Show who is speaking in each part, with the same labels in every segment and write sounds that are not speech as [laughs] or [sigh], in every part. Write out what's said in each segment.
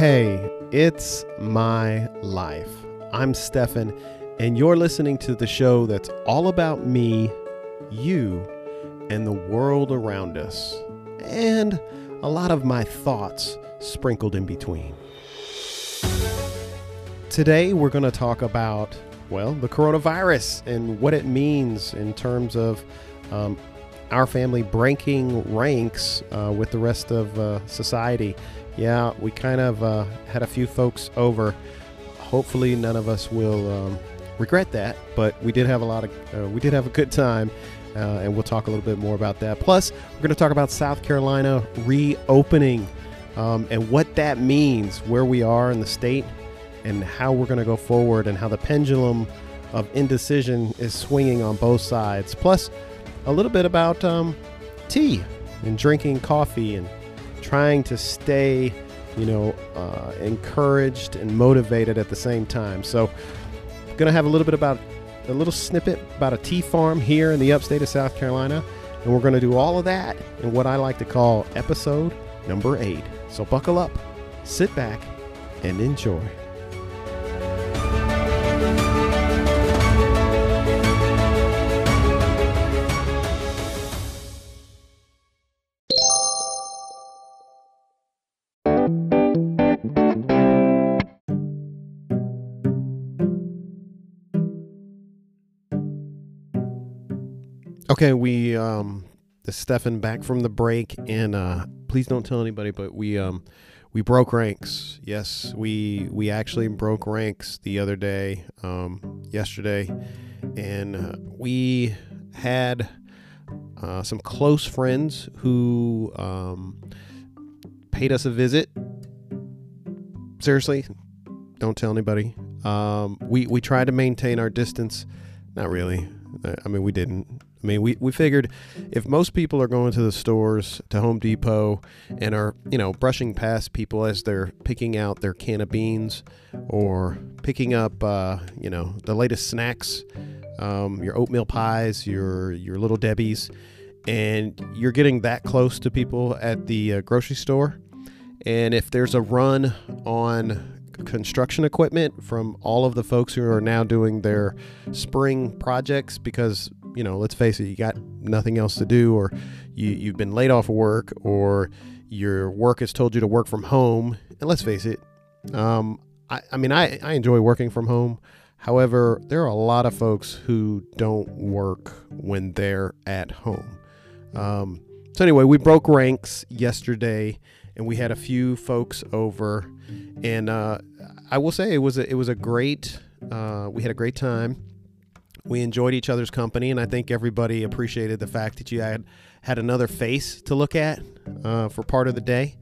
Speaker 1: Hey, it's my life. I'm Stefan, and you're listening to the show that's all about me, you, and the world around us, and a lot of my thoughts sprinkled in between. Today, we're going to talk about, well, the coronavirus and what it means in terms of um, our family breaking ranks uh, with the rest of uh, society. Yeah, we kind of uh, had a few folks over. Hopefully, none of us will um, regret that, but we did have a lot of, uh, we did have a good time. Uh, and we'll talk a little bit more about that. Plus, we're going to talk about South Carolina reopening um, and what that means, where we are in the state, and how we're going to go forward, and how the pendulum of indecision is swinging on both sides. Plus, a little bit about um, tea and drinking coffee and trying to stay, you know, uh, encouraged and motivated at the same time. So, I'm going to have a little bit about a little snippet about a tea farm here in the upstate of South Carolina. And we're going to do all of that in what I like to call episode number eight. So buckle up, sit back, and enjoy. Okay, we um the Stefan back from the break and uh please don't tell anybody but we um we broke ranks. Yes, we we actually broke ranks the other day, um yesterday and uh, we had uh, some close friends who um paid us a visit. Seriously, don't tell anybody. Um we we tried to maintain our distance. Not really. I mean, we didn't. I mean, we, we figured if most people are going to the stores, to Home Depot, and are, you know, brushing past people as they're picking out their can of beans or picking up, uh, you know, the latest snacks, um, your oatmeal pies, your, your little Debbie's, and you're getting that close to people at the uh, grocery store. And if there's a run on construction equipment from all of the folks who are now doing their spring projects because you know let's face it you got nothing else to do or you, you've been laid off of work or your work has told you to work from home. And let's face it um, I, I mean I, I enjoy working from home. However there are a lot of folks who don't work when they're at home. Um, so anyway we broke ranks yesterday and we had a few folks over. And uh, I will say it was a, it was a great uh, we had a great time. We enjoyed each other's company, and I think everybody appreciated the fact that you had had another face to look at uh, for part of the day.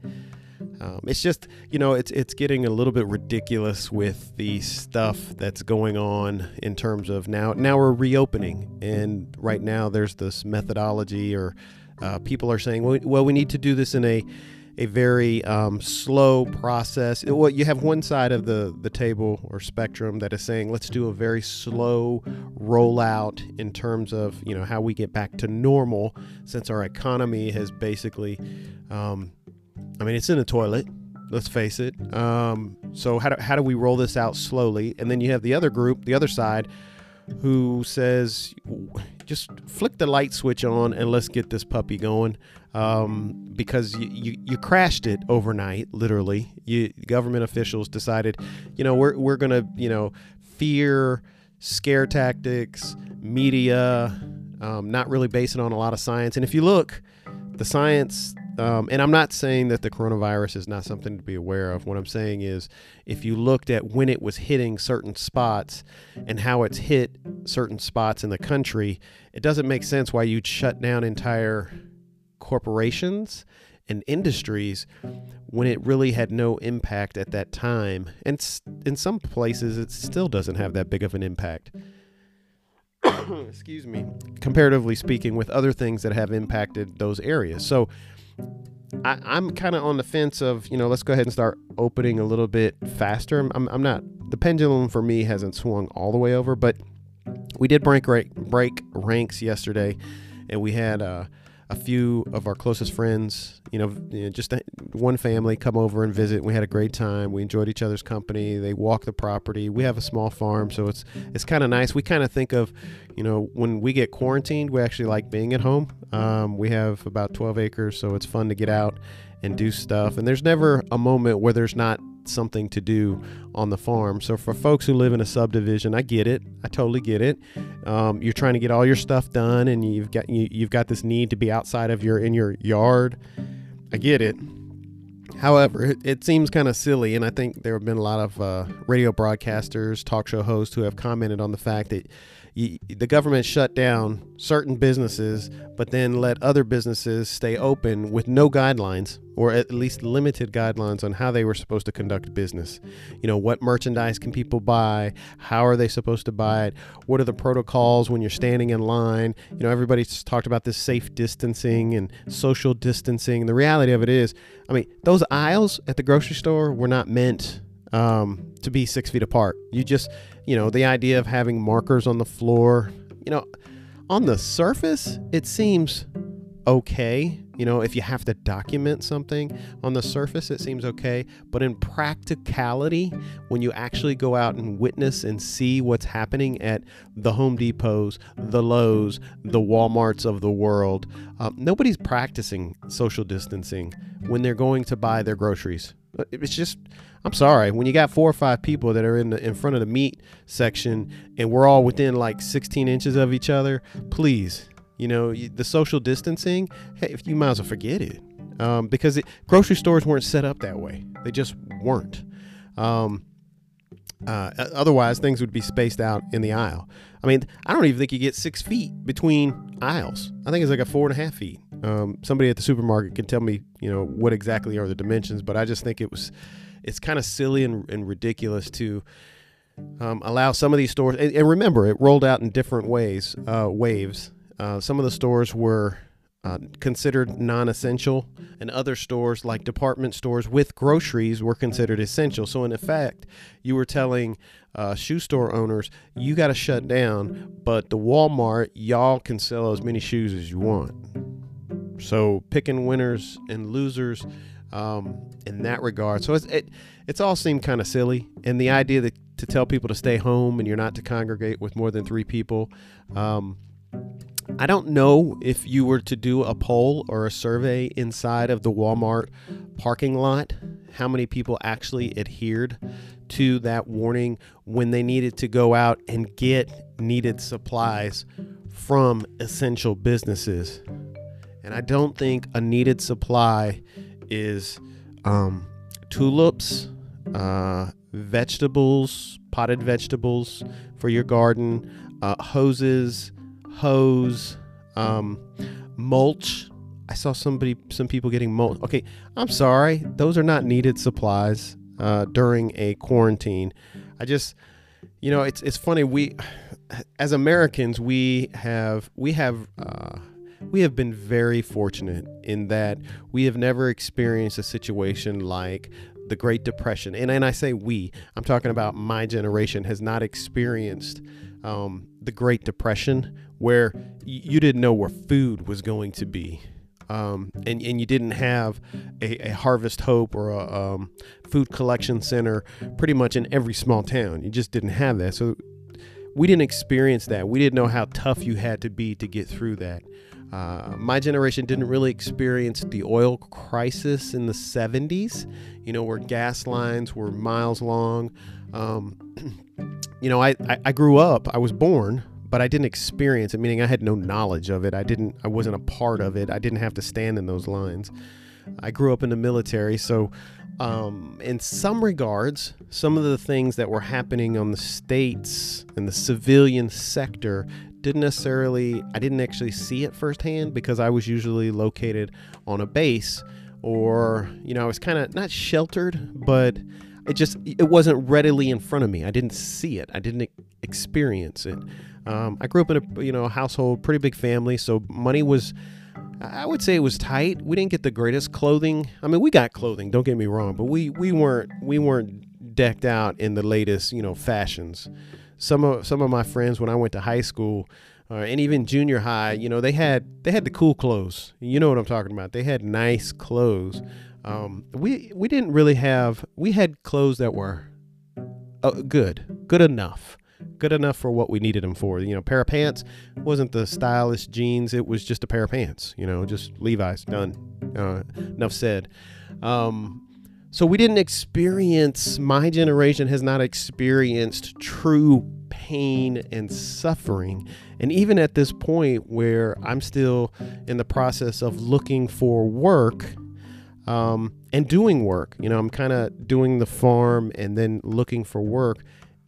Speaker 1: Um, it's just you know it's it's getting a little bit ridiculous with the stuff that's going on in terms of now now we're reopening, and right now there's this methodology or uh, people are saying well, well we need to do this in a a very um, slow process. Well, you have one side of the, the table or spectrum that is saying let's do a very slow rollout in terms of you know how we get back to normal since our economy has basically, um, I mean, it's in the toilet. Let's face it. Um, so how do, how do we roll this out slowly? And then you have the other group, the other side, who says just flick the light switch on and let's get this puppy going um, because you, you, you, crashed it overnight, literally. You government officials decided, you know, we're, we're to, you know, fear, scare tactics, media, um, not really based on a lot of science. And if you look, the science, um, and I'm not saying that the coronavirus is not something to be aware of. What I'm saying is, if you looked at when it was hitting certain spots and how it's hit certain spots in the country, it doesn't make sense why you'd shut down entire corporations and industries when it really had no impact at that time. And in some places, it still doesn't have that big of an impact. [coughs] Excuse me. Comparatively speaking, with other things that have impacted those areas. So I, am kind of on the fence of, you know, let's go ahead and start opening a little bit faster. I'm, I'm not, the pendulum for me hasn't swung all the way over, but we did break, break, break ranks yesterday and we had, uh, a few of our closest friends, you know, you know just a, one family come over and visit. We had a great time. We enjoyed each other's company. They walk the property. We have a small farm, so it's it's kind of nice. We kind of think of, you know, when we get quarantined, we actually like being at home. Um, we have about 12 acres, so it's fun to get out and do stuff. And there's never a moment where there's not something to do on the farm. So for folks who live in a subdivision, I get it. I totally get it. Um, you're trying to get all your stuff done, and you've got you, you've got this need to be outside of your in your yard. I get it. However, it, it seems kind of silly, and I think there have been a lot of uh, radio broadcasters, talk show hosts who have commented on the fact that the government shut down certain businesses, but then let other businesses stay open with no guidelines, or at least limited guidelines on how they were supposed to conduct business. You know, what merchandise can people buy? How are they supposed to buy it? What are the protocols when you're standing in line? You know, everybody's talked about this safe distancing and social distancing. The reality of it is, I mean, those aisles at the grocery store were not meant um, to be six feet apart. You just, you know, the idea of having markers on the floor, you know, on the surface, it seems okay. You know, if you have to document something on the surface, it seems okay. But in practicality, when you actually go out and witness and see what's happening at the Home Depots, the Lowe's, the Walmarts of the world, um, nobody's practicing social distancing when they're going to buy their groceries. It's just I'm sorry, when you got four or five people that are in the in front of the meat section and we're all within like 16 inches of each other, please, you know, the social distancing, hey, you might as well forget it, um, because it, grocery stores weren't set up that way. They just weren't. Um, uh, otherwise, things would be spaced out in the aisle. I mean, I don't even think you get six feet between aisles. I think it's like a four and a half feet. Um, somebody at the supermarket can tell me, you know, what exactly are the dimensions, but I just think it was it's kind of silly and, and, ridiculous to um, allow some of these stores. And, and, remember, it rolled out in different ways, uh, waves. Uh, some of the stores were uh, considered non-essential, and other stores, like department stores with groceries, were considered essential. So, in effect, you were telling uh, shoe store owners, "You got to shut down," but the Walmart, y'all can sell as many shoes as you want. So, picking winners and losers um, in that regard. So it's, it it's all seemed kind of silly, and the idea that to tell people to stay home and you're not to congregate with more than three people. Um, I don't know if you were to do a poll or a survey inside of the Walmart parking lot, how many people actually adhered to that warning when they needed to go out and get needed supplies from essential businesses. And I don't think a needed supply is um, tulips, uh, vegetables, potted vegetables for your garden, uh, hoses, hose, um, mulch. I saw somebody, some people getting mulch. Okay, I'm sorry, those are not needed supplies uh, during a quarantine. I just, you know, it's it's funny. We, [sighs] as Americans, we have we have. Uh, we have been very fortunate in that we have never experienced a situation like the Great Depression. And, and I say we, I'm talking about my generation, has not experienced um, the Great Depression where y- you didn't know where food was going to be. Um, and, and you didn't have a, a Harvest Hope or a um, food collection center pretty much in every small town. You just didn't have that. So we didn't experience that. We didn't know how tough you had to be to get through that. Uh, my generation didn't really experience the oil crisis in the 70s, you know, where gas lines were miles long. Um, [clears throat] you know, I, I, I, grew up, I was born, but I didn't experience it, meaning I had no knowledge of it. I didn't, I wasn't a part of it. I didn't have to stand in those lines. I grew up in the military, so um, in some regards, some of the things that were happening on the states and the civilian sector didn't necessarily I didn't actually see it firsthand because I was usually located on a base or you know I was kind of not sheltered but it just it wasn't readily in front of me. I didn't see it. I didn't experience it. Um, I grew up in a you know household pretty big family so money was I would say it was tight. We didn't get the greatest clothing. I mean we got clothing don't get me wrong but we we weren't we weren't decked out in the latest you know fashions some of some of my friends when I went to high school, uh, and even junior high, you know, they had they had the cool clothes. You know what I'm talking about? They had nice clothes. Um, we we didn't really have. We had clothes that were uh, good, good enough, good enough for what we needed them for. You know, pair of pants wasn't the stylish jeans. It was just a pair of pants. You know, just Levi's. Done. Uh, enough said. Um, so we didn't experience. My generation has not experienced true pain and suffering. And even at this point where I'm still in the process of looking for work um, and doing work, you know, I'm kind of doing the farm and then looking for work.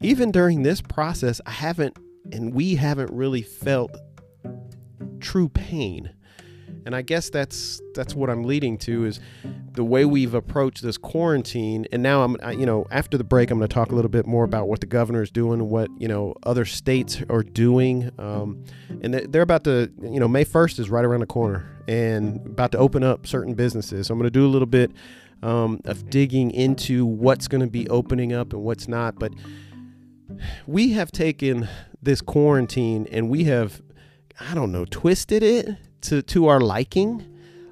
Speaker 1: Even during this process, I haven't, and we haven't really felt true pain and I guess that's that's what I'm leading to is the way we've approached this quarantine. And now I'm, I, you know, after the break, I'm going to talk a little bit more about what the governor is doing, what you know other states are doing, um, and they're about to, you know, May 1st is right around the corner and about to open up certain businesses. So I'm going to do a little bit um, of digging into what's going to be opening up and what's not, but we have taken this quarantine and we have I don't know, twisted it to to our liking.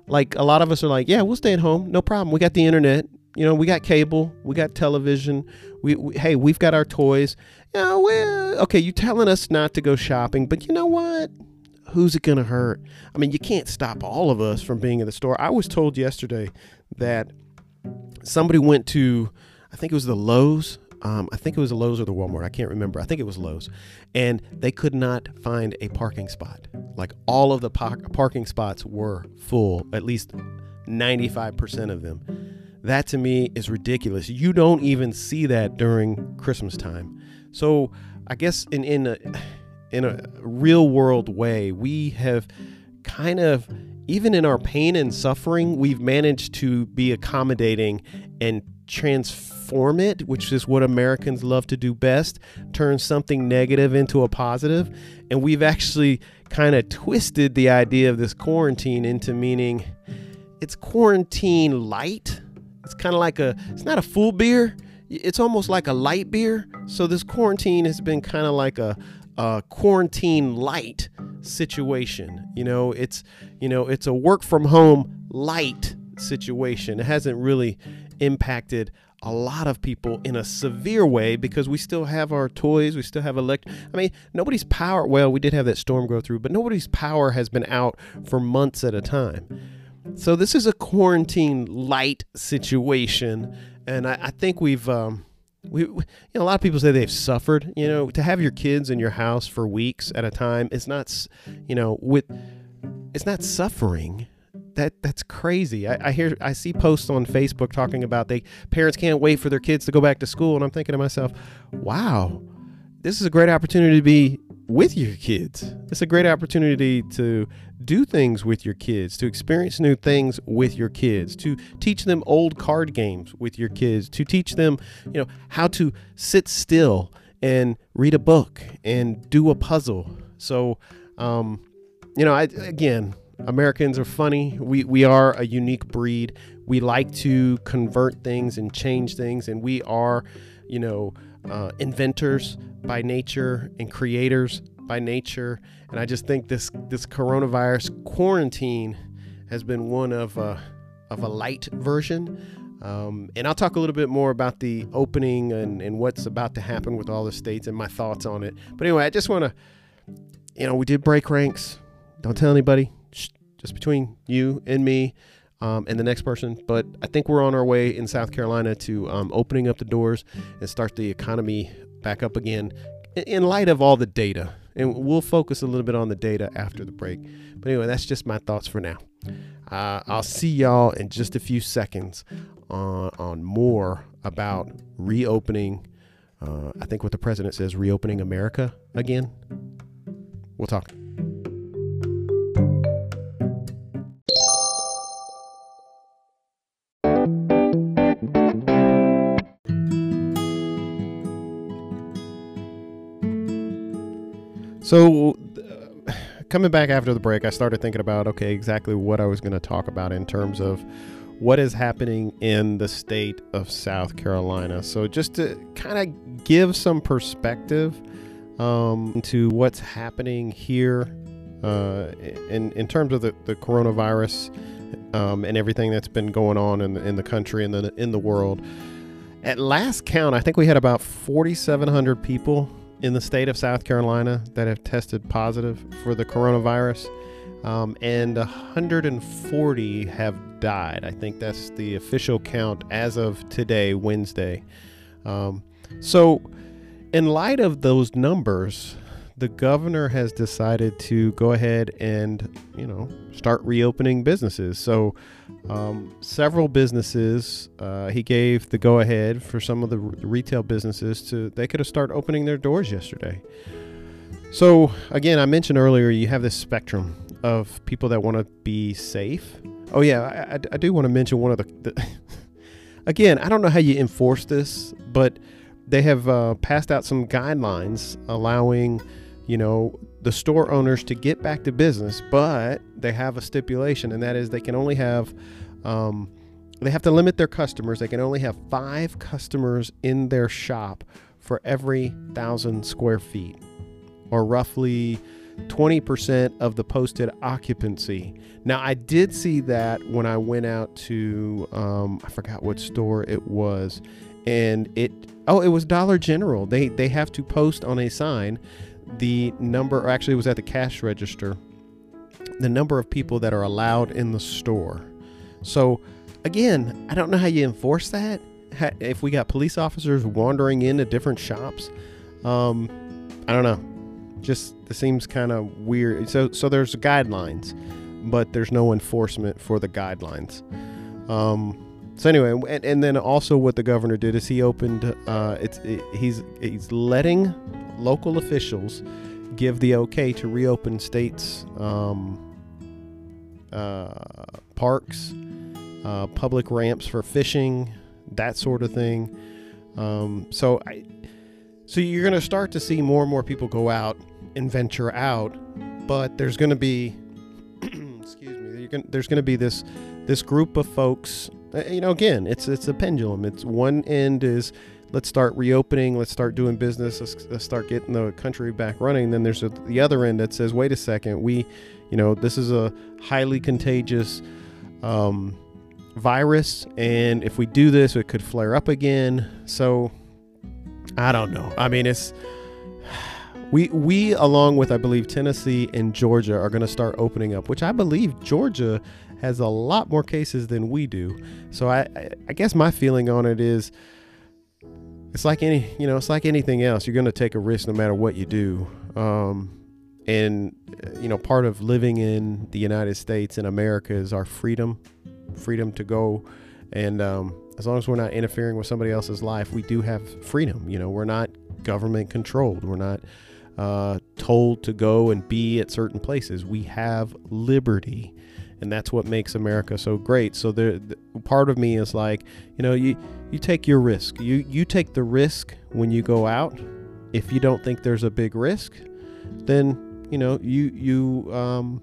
Speaker 1: Like a lot of us are like, yeah, we'll stay at home, no problem. We got the internet, you know, we got cable, we got television. We, we hey, we've got our toys. Yeah, well, okay, you telling us not to go shopping, but you know what? Who's it gonna hurt? I mean, you can't stop all of us from being in the store. I was told yesterday that somebody went to, I think it was the Lowe's um, I think it was a Lowe's or the Walmart. I can't remember. I think it was Lowe's. And they could not find a parking spot. Like all of the par- parking spots were full, at least 95% of them. That to me is ridiculous. You don't even see that during Christmas time. So I guess in, in, a, in a real world way, we have kind of even in our pain and suffering, we've managed to be accommodating and transform it, which is what Americans love to do best, turn something negative into a positive. And we've actually kind of twisted the idea of this quarantine into meaning it's quarantine light. It's kind of like a, it's not a full beer, it's almost like a light beer. So this quarantine has been kind of like a, a quarantine light situation. You know, it's you know, it's a work from home light situation. It hasn't really impacted a lot of people in a severe way because we still have our toys, we still have electric. I mean, nobody's power. Well, we did have that storm go through, but nobody's power has been out for months at a time. So this is a quarantine light situation, and I, I think we've. Um, we, you know, a lot of people say they've suffered. You know, to have your kids in your house for weeks at a time, it's not, you know, with, it's not suffering that that's crazy. I, I, hear I see posts on Facebook talking about they parents can't wait for their kids to go back to school, and I'm thinking to myself, wow, this is a great opportunity to be with your kids. It's a great opportunity to do things with your kids, to experience new things with your kids, to teach them old card games with your kids, to teach them, you know, how to sit still and read a book and do a puzzle. So, um, you know, I again, Americans are funny. We we are a unique breed. We like to convert things and change things, and we are, you know, uh, inventors by nature and creators by nature. And I just think this this coronavirus quarantine has been one of a, of a light version. Um, and I'll talk a little bit more about the opening and, and what's about to happen with all the states and my thoughts on it. But anyway, I just want to, you know, we did break ranks. Don't tell anybody just between you and me um, and the next person. But I think we're on our way in South Carolina to um, opening up the doors and start the economy back up again in light of all the data. And we'll focus a little bit on the data after the break. But anyway, that's just my thoughts for now. Uh, I'll see y'all in just a few seconds on, on more about reopening. Uh, I think what the president says, reopening America again. We'll talk. So, uh, [sighs] coming back after the break, I started thinking about okay, exactly what I was going to talk about in terms of what is happening in the state of South Carolina. So, just to kind of give some perspective, um, into what's happening here uh, in in terms of the, the coronavirus um, and everything that's been going on in the, in the country and the, in the world. At last count, I think we had about 4,700 people in the state of South Carolina that have tested positive for the coronavirus, um, and 140 have died. I think that's the official count as of today, Wednesday. Um, so, in light of those numbers, the governor has decided to go ahead and, you know, start reopening businesses. So, um, several businesses, uh, he gave the go ahead for some of the retail businesses to, they could have started opening their doors yesterday. So, again, I mentioned earlier, you have this spectrum of people that want to be safe. Oh, yeah, I, I, do want to mention one of the, the [laughs] again, I don't know how you enforce this, but they have uh, passed out some guidelines allowing you know, the store owners to get back to business, but they have a stipulation, and that is they can only have, um, they have to limit their customers. They can only have five customers in their shop for every thousand square feet, or roughly 20% of the posted occupancy. Now, I did see that when I went out to, um, I forgot what store it was, and it, oh, it was Dollar General. They they have to post on a sign the number, or actually, it was at the cash register, the number of people that are allowed in the store. So, again, I don't know how you enforce that. If we got police officers wandering into different shops, um, I don't know. Just it seems kind of weird. So, so there's guidelines, but there's no enforcement for the guidelines. Um, so anyway, and, and, then also what the governor did is he opened. Uh, it's it, he's he's letting local officials give the okay to reopen states' um, uh, parks, uh, public ramps for fishing, that sort of thing. Um, so, I, so you're going to start to see more and more people go out and venture out, but there's going to be, [clears throat] excuse me, gonna, there's going to be this this group of folks. Uh, you know, again, it's it's a pendulum. It's one end is let's start reopening, let's start doing business, let's, let's start getting the country back running. Then there's a, the other end that says, wait a second, we, you know, this is a highly contagious um, virus, and if we do this, it could flare up again. So I don't know. I mean, it's [sighs] we we along with I believe Tennessee and Georgia are going to start opening up, which I believe Georgia has a lot more cases than we do. So I I guess my feeling on it is it's like any you know it's like anything else. You're going to take a risk no matter what you do. Um, and you know part of living in the united states and america is our freedom freedom to go. And um, as long as we're not interfering with somebody else's life we do have freedom. You know we're not government controlled. We're not uh, told to go and be at certain places. We have liberty and that's what makes America so great. So the, part of me is like, you know, you you take your risk. You you take the risk when you go out. If you don't think there's a big risk, then you know you you um,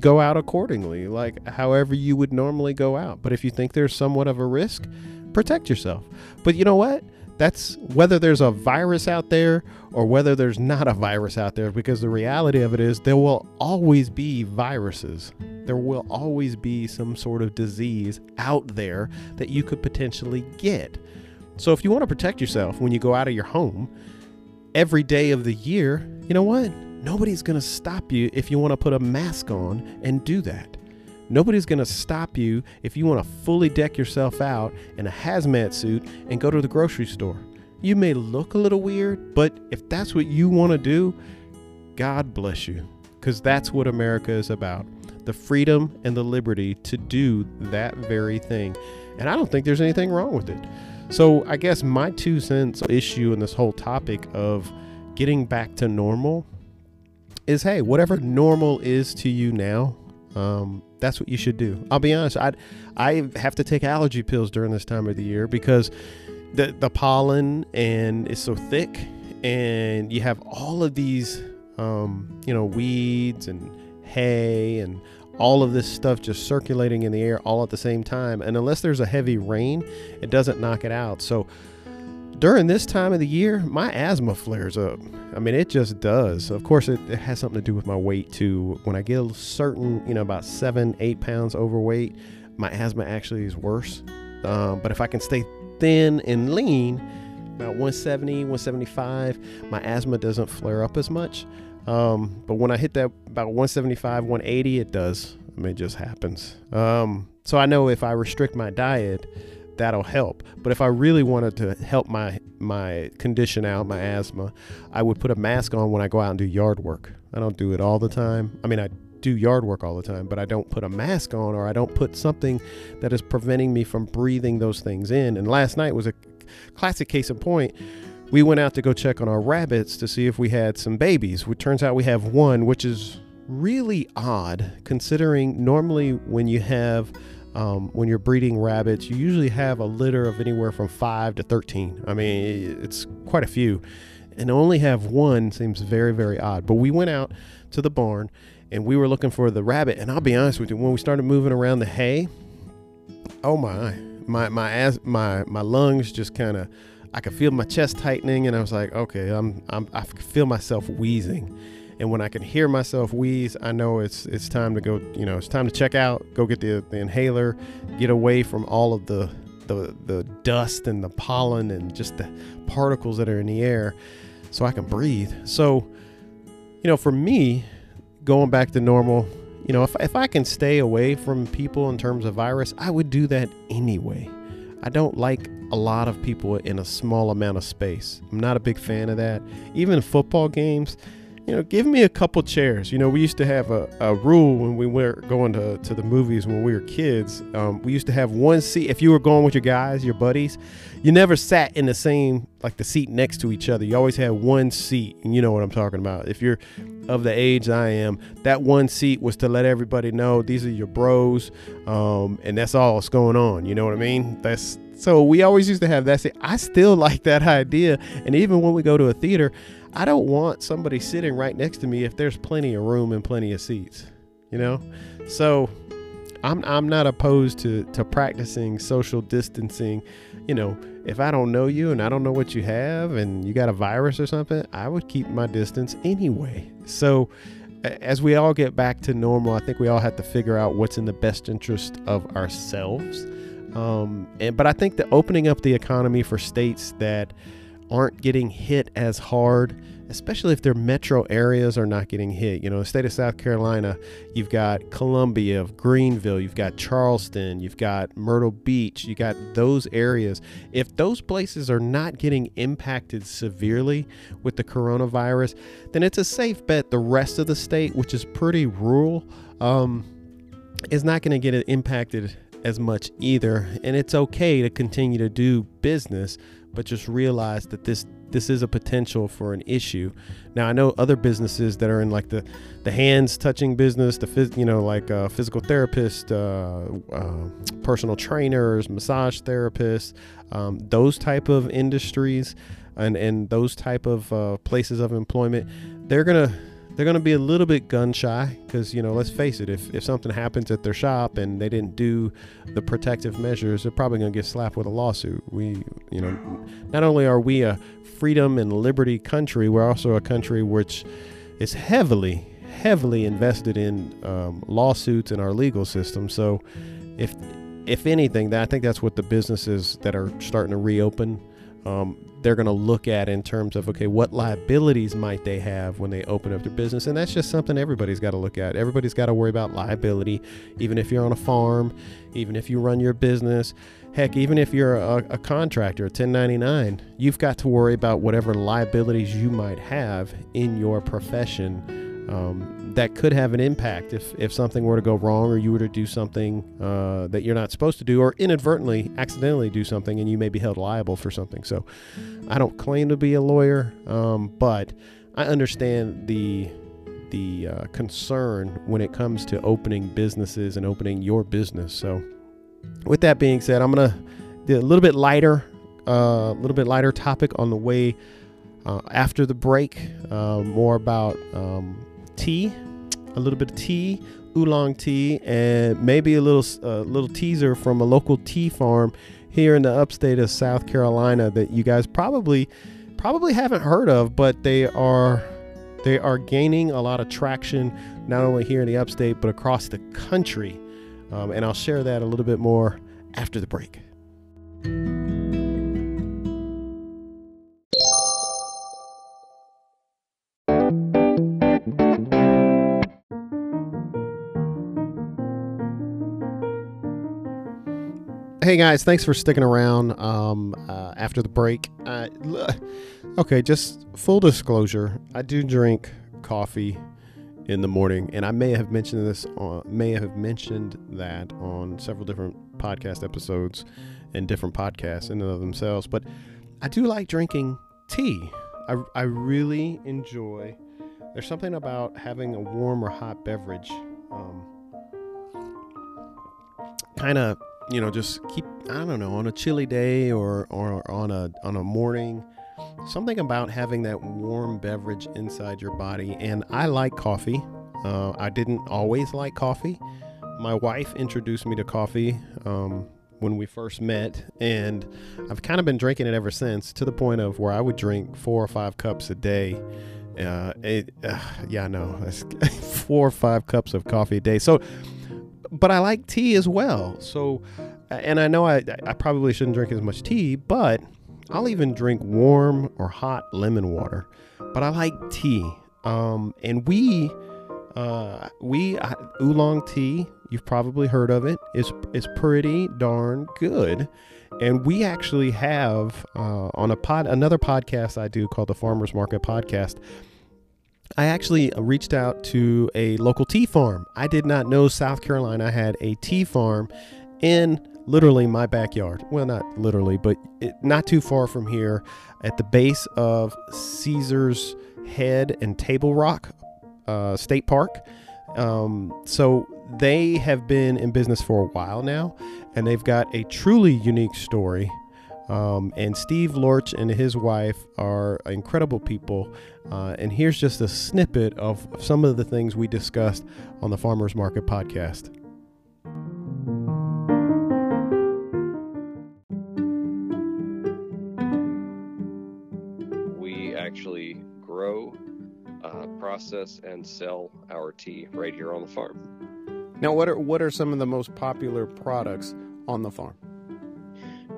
Speaker 1: go out accordingly, like however you would normally go out. But if you think there's somewhat of a risk, protect yourself. But you know what? That's whether there's a virus out there or whether there's not a virus out there, because the reality of it is there will always be viruses. There will always be some sort of disease out there that you could potentially get. So if you want to protect yourself when you go out of your home every day of the year, you know what? Nobody's going to stop you if you want to put a mask on and do that. Nobody's going to stop you if you want to fully deck yourself out in a hazmat suit and go to the grocery store. You may look a little weird, but if that's what you want to do, God bless you. Because that's what America is about the freedom and the liberty to do that very thing. And I don't think there's anything wrong with it. So I guess my two cents issue in this whole topic of getting back to normal is hey, whatever normal is to you now, um, that's what you should do. I'll be honest. I I have to take allergy pills during this time of the year because the the pollen and it's so thick, and you have all of these um, you know weeds and hay and all of this stuff just circulating in the air all at the same time. And unless there's a heavy rain, it doesn't knock it out. So during this time of the year, my asthma flares up. I mean, it just does. Of course, it, it has something to do with my weight too. When I get a certain, you know, about seven, eight pounds overweight, my asthma actually is worse. Um, but if I can stay thin and lean, about 170, 175, my asthma doesn't flare up as much. Um, but when I hit that about 175, 180, it does. I mean, it just happens. Um, so I know if I restrict my diet, that'll help. But if I really wanted to help my my condition out, my asthma, I would put a mask on when I go out and do yard work. I don't do it all the time. I mean, I do yard work all the time, but I don't put a mask on or I don't put something that is preventing me from breathing those things in. And last night was a classic case in point. We went out to go check on our rabbits to see if we had some babies. It turns out we have one, which is really odd considering normally when you have um, when you're breeding rabbits, you usually have a litter of anywhere from five to 13. I mean, it's quite a few. And only have one seems very, very odd. But we went out to the barn and we were looking for the rabbit. And I'll be honest with you, when we started moving around the hay, oh my, my, my, ass, my, my lungs just kind of, I could feel my chest tightening. And I was like, okay, I'm, I'm, I feel myself wheezing and when I can hear myself wheeze, I know it's it's time to go. You know, it's time to check out. Go get the, the inhaler, get away from all of the, the the dust and the pollen and just the particles that are in the air, so I can breathe. So, you know, for me, going back to normal, you know, if if I can stay away from people in terms of virus, I would do that anyway. I don't like a lot of people in a small amount of space. I'm not a big fan of that. Even football games, you know, give me a couple chairs. You know, we used to have a, a rule when we were going to, to the movies when we were kids. Um, we used to have one seat. If you were going with your guys, your buddies, you never sat in the same, like the seat next to each other. You always had one seat. And you know what I'm talking about. If you're of the age I am, that one seat was to let everybody know these are your bros. Um, and that's all that's going on. You know what I mean? That's so we always used to have that. Seat. I still [laughs] like that idea. And even when we go to a theater, I don't want somebody sitting right next to me if there's plenty of room and plenty of seats, you know? So I'm, I'm not opposed to, to practicing social distancing. You know, if I don't know you and I don't know what you have and you got a virus or something, I would keep my distance anyway. So as we all get back to normal, I think we all have to figure out what's in the best interest of ourselves. Um, and, but I think that opening up the economy for states that aren't getting hit as hard, especially if their metro areas are not getting hit. You know, the state of South Carolina, you've got Columbia, Greenville, you've got Charleston, you've got Myrtle Beach, you got those areas. If those places are not getting impacted severely with the coronavirus, then it's a safe bet the rest of the state, which is pretty rural, um, is not going to get impacted as much either. And it's okay to continue to do business but just realize that this this is a potential for an issue. Now I know other businesses that are in like the the hands touching business, the phys, you know like uh, physical therapists, uh, uh, personal trainers, massage therapists, um, those type of industries, and and those type of uh, places of employment, they're gonna they're going to be a little bit gun shy because you know let's face it if, if something happens at their shop and they didn't do the protective measures they're probably going to get slapped with a lawsuit. We you know not only are we a freedom and liberty country we're also a country which is heavily heavily invested in um, lawsuits in our legal system. So if if anything i think that's what the businesses that are starting to reopen um, they're going to look at in terms of okay what liabilities might they have when they open up their business? And that's just something everybody's got to look at. Everybody's got to worry about liability even if you're on a farm even if you run your business. Heck even if you're a, a contractor 1099 you've got to worry about whatever liabilities you might have in your profession um, that could have an impact if, if something were to go wrong or you were to do something uh, that you're not supposed to do or inadvertently, accidentally do something and you may be held liable for something. So I don't claim to be a lawyer, um, but I understand the the uh, concern when it comes to opening businesses and opening your business. So with that being said, I'm gonna do a little bit lighter, a uh, little bit lighter topic on the way uh, after the break. Uh, more about um, tea, a little bit of tea, oolong tea, and maybe a little uh, little teaser from a local tea farm here in the upstate of South Carolina that you guys probably probably haven't heard of, but they are they are gaining a lot of traction not only here in the upstate but across the country. Um, and I'll share that a little bit more after the break. Hey guys, thanks for sticking around um, uh, after the break. Uh, okay, just full disclosure, I do drink coffee in the morning, and I may have mentioned this, on, may have mentioned that on several different podcast episodes and different podcasts in and of themselves. But I do like drinking tea. I, I really enjoy. There's something about having a warm or hot beverage. Um, kind of you know, just keep I don't know on a chilly day or or on a on a morning, something about having that warm beverage inside your body. And I like coffee. Uh, I didn't always like coffee. My wife introduced me to coffee um, when we first met, and I've kind of been drinking it ever since. To the point of where I would drink four or five cups a day. Uh, it, uh, yeah, no, [laughs] four or five cups of coffee a day. So but I like tea as well. So, and I know I, I probably shouldn't drink as much tea, but I'll even drink warm or hot lemon water. But I like tea. Um, and we, uh, we uh, oolong tea. You've probably heard of it. It's it's pretty darn good. And we actually have uh, on a pod another podcast I do called the Farmers Market Podcast. I actually reached out to a local tea farm. I did not know South Carolina had a tea farm in literally my backyard. Well, not literally, but it, not too far from here at the base of Caesar's Head and Table Rock uh, State Park. Um, so they have been in business for a while now, and they've got a truly unique story um, and Steve Lorch and his wife are incredible people. Uh, and here's just a snippet of some of the things we discussed on the Farmers Market podcast.
Speaker 2: We actually grow, uh, process, and sell our tea right here on the farm.
Speaker 1: Now, what are what are some of the most popular products on the farm?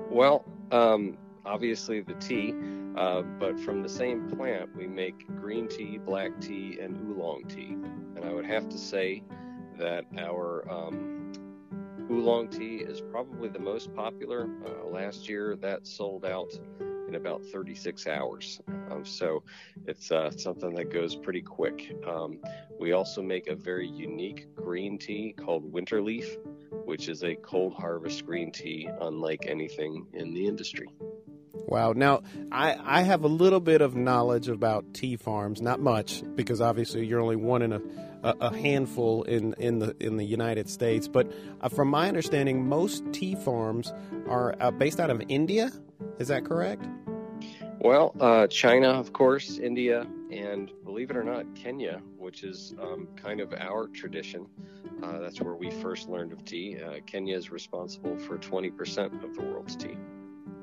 Speaker 2: Well, um, obviously the tea, uh, but from the same plant, we make green tea, black tea, and oolong tea. And I would have to say that our um, oolong tea is probably the most popular. Uh, last year, that sold out in about 36 hours. Um, so it's uh, something that goes pretty quick. Um, we also make a very unique green tea called Winterleaf which is a cold harvest green tea unlike anything in the industry.
Speaker 1: Wow. Now, I, I have a little bit of knowledge about tea farms, not much, because obviously you're only one in a, a, a handful in, in, the, in the United States. But uh, from my understanding, most tea farms are uh, based out of India. Is that correct?
Speaker 2: Well, uh, China, of course, India, and believe it or not, Kenya, which is um, kind of our tradition. Uh, that's where we first learned of tea. Uh, Kenya is responsible for 20% of the world's tea.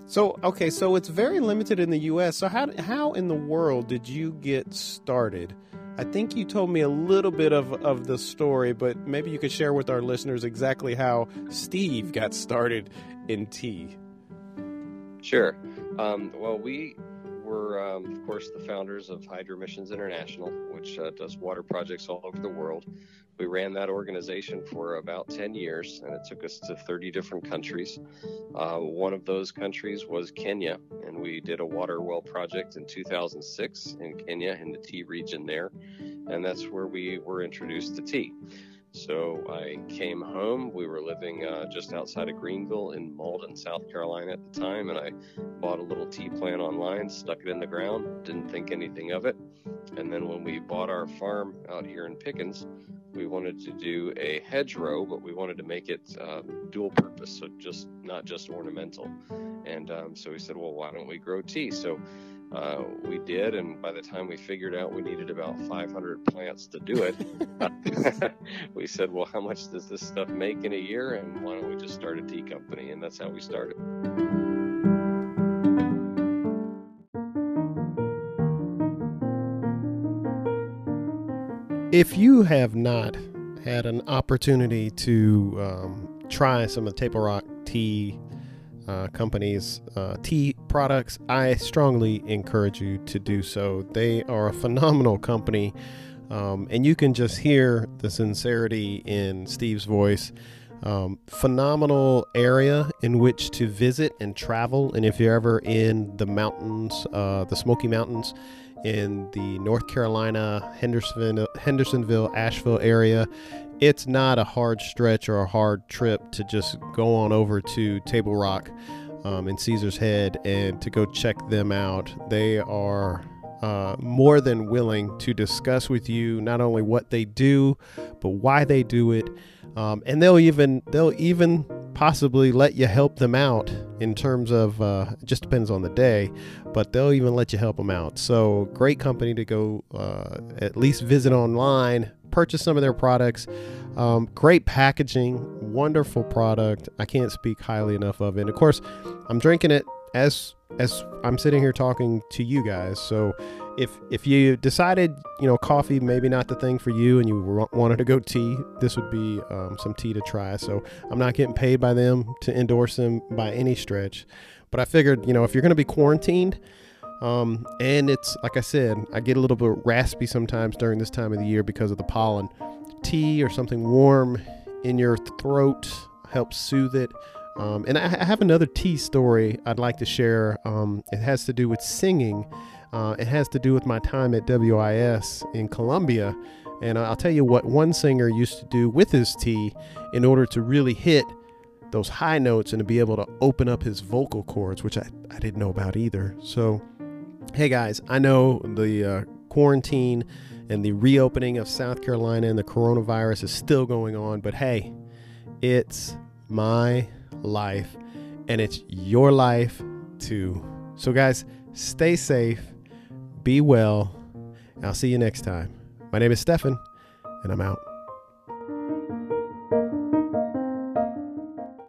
Speaker 1: So okay, so it's very limited in the U.S. So how how in the world did you get started? I think you told me a little bit of of the story, but maybe you could share with our listeners exactly how Steve got started in tea.
Speaker 2: Sure. Um, well, we were, um, of course, the founders of Hydro Missions International, which uh, does water projects all over the world. We ran that organization for about 10 years, and it took us to 30 different countries. Uh, one of those countries was Kenya, and we did a water well project in 2006 in Kenya, in the tea region there, and that's where we were introduced to tea. So I came home. We were living uh, just outside of Greenville in Mauldin, South Carolina at the time, and I bought a little tea plant online, stuck it in the ground, didn't think anything of it. And then when we bought our farm out here in Pickens, we wanted to do a hedgerow, but we wanted to make it um, dual purpose, so just not just ornamental. And um, so we said, well, why don't we grow tea? So uh, we did, and by the time we figured out we needed about 500 plants to do it, [laughs] [laughs] we said, "Well, how much does this stuff make in a year? And why don't we just start a tea company?" And that's how we started.
Speaker 1: If you have not had an opportunity to um, try some of the Table Rock tea uh, companies' uh, tea products, I strongly encourage you to do so. They are a phenomenal company, um, and you can just hear the sincerity in Steve's voice. Um, phenomenal area in which to visit and travel. And if you're ever in the mountains, uh, the Smoky Mountains, in the North Carolina, Hendersonville, Hendersonville, Asheville area, it's not a hard stretch or a hard trip to just go on over to Table Rock um, in Caesar's Head and to go check them out. They are uh, more than willing to discuss with you not only what they do, but why they do it. Um, and they'll even they'll even possibly let you help them out in terms of uh, just depends on the day, but they'll even let you help them out. So great company to go uh, at least visit online, purchase some of their products. Um, great packaging, wonderful product. I can't speak highly enough of it. And of course, I'm drinking it as as I'm sitting here talking to you guys. So if if you decided you know coffee maybe not the thing for you and you wanted to go tea, this would be um, some tea to try. So I'm not getting paid by them to endorse them by any stretch, but I figured you know if you're going to be quarantined. Um, and it's like I said, I get a little bit raspy sometimes during this time of the year because of the pollen. Tea or something warm in your throat helps soothe it. Um, and I, have another tea story I'd like to share. Um, it has to do with singing. Uh, it has to do with my time at WIS in Columbia. And I'll tell you what one singer used to do with his tea in order to really hit those high notes and to be able to open up his vocal cords, which I, I didn't know about either. So, hey guys, I know the uh, quarantine and the reopening of South Carolina and the coronavirus is still going on, but hey, it's my life and it's your life too. So, guys, stay safe, be well, I'll see you next time. My name is Stefan, and I'm out.